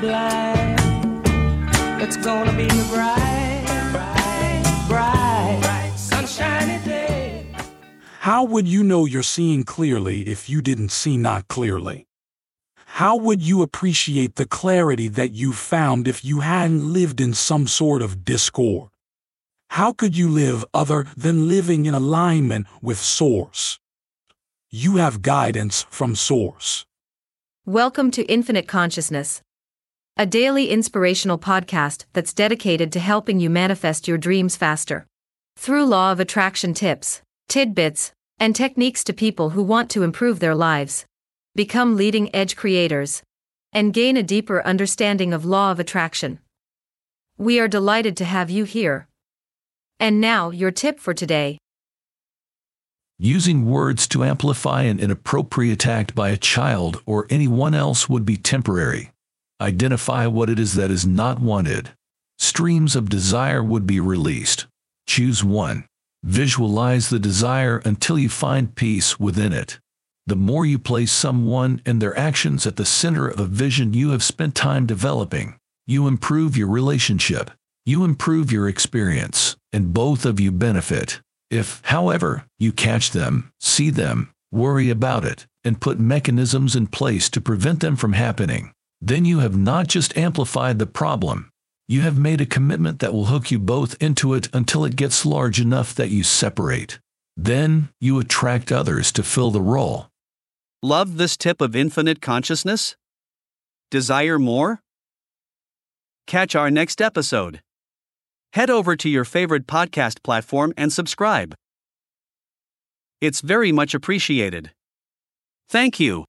blind. It's gonna be a bright, bright, bright, sunshiny day. How would you know you're seeing clearly if you didn't see not clearly? How would you appreciate the clarity that you found if you hadn't lived in some sort of discord? How could you live other than living in alignment with Source? You have guidance from Source. Welcome to Infinite Consciousness a daily inspirational podcast that's dedicated to helping you manifest your dreams faster. Through law of attraction tips, tidbits, and techniques to people who want to improve their lives, become leading edge creators, and gain a deeper understanding of law of attraction. We are delighted to have you here. And now, your tip for today. Using words to amplify an inappropriate act by a child or anyone else would be temporary. Identify what it is that is not wanted. Streams of desire would be released. Choose one. Visualize the desire until you find peace within it. The more you place someone and their actions at the center of a vision you have spent time developing, you improve your relationship, you improve your experience, and both of you benefit. If, however, you catch them, see them, worry about it, and put mechanisms in place to prevent them from happening, then you have not just amplified the problem, you have made a commitment that will hook you both into it until it gets large enough that you separate. Then you attract others to fill the role. Love this tip of infinite consciousness? Desire more? Catch our next episode. Head over to your favorite podcast platform and subscribe. It's very much appreciated. Thank you.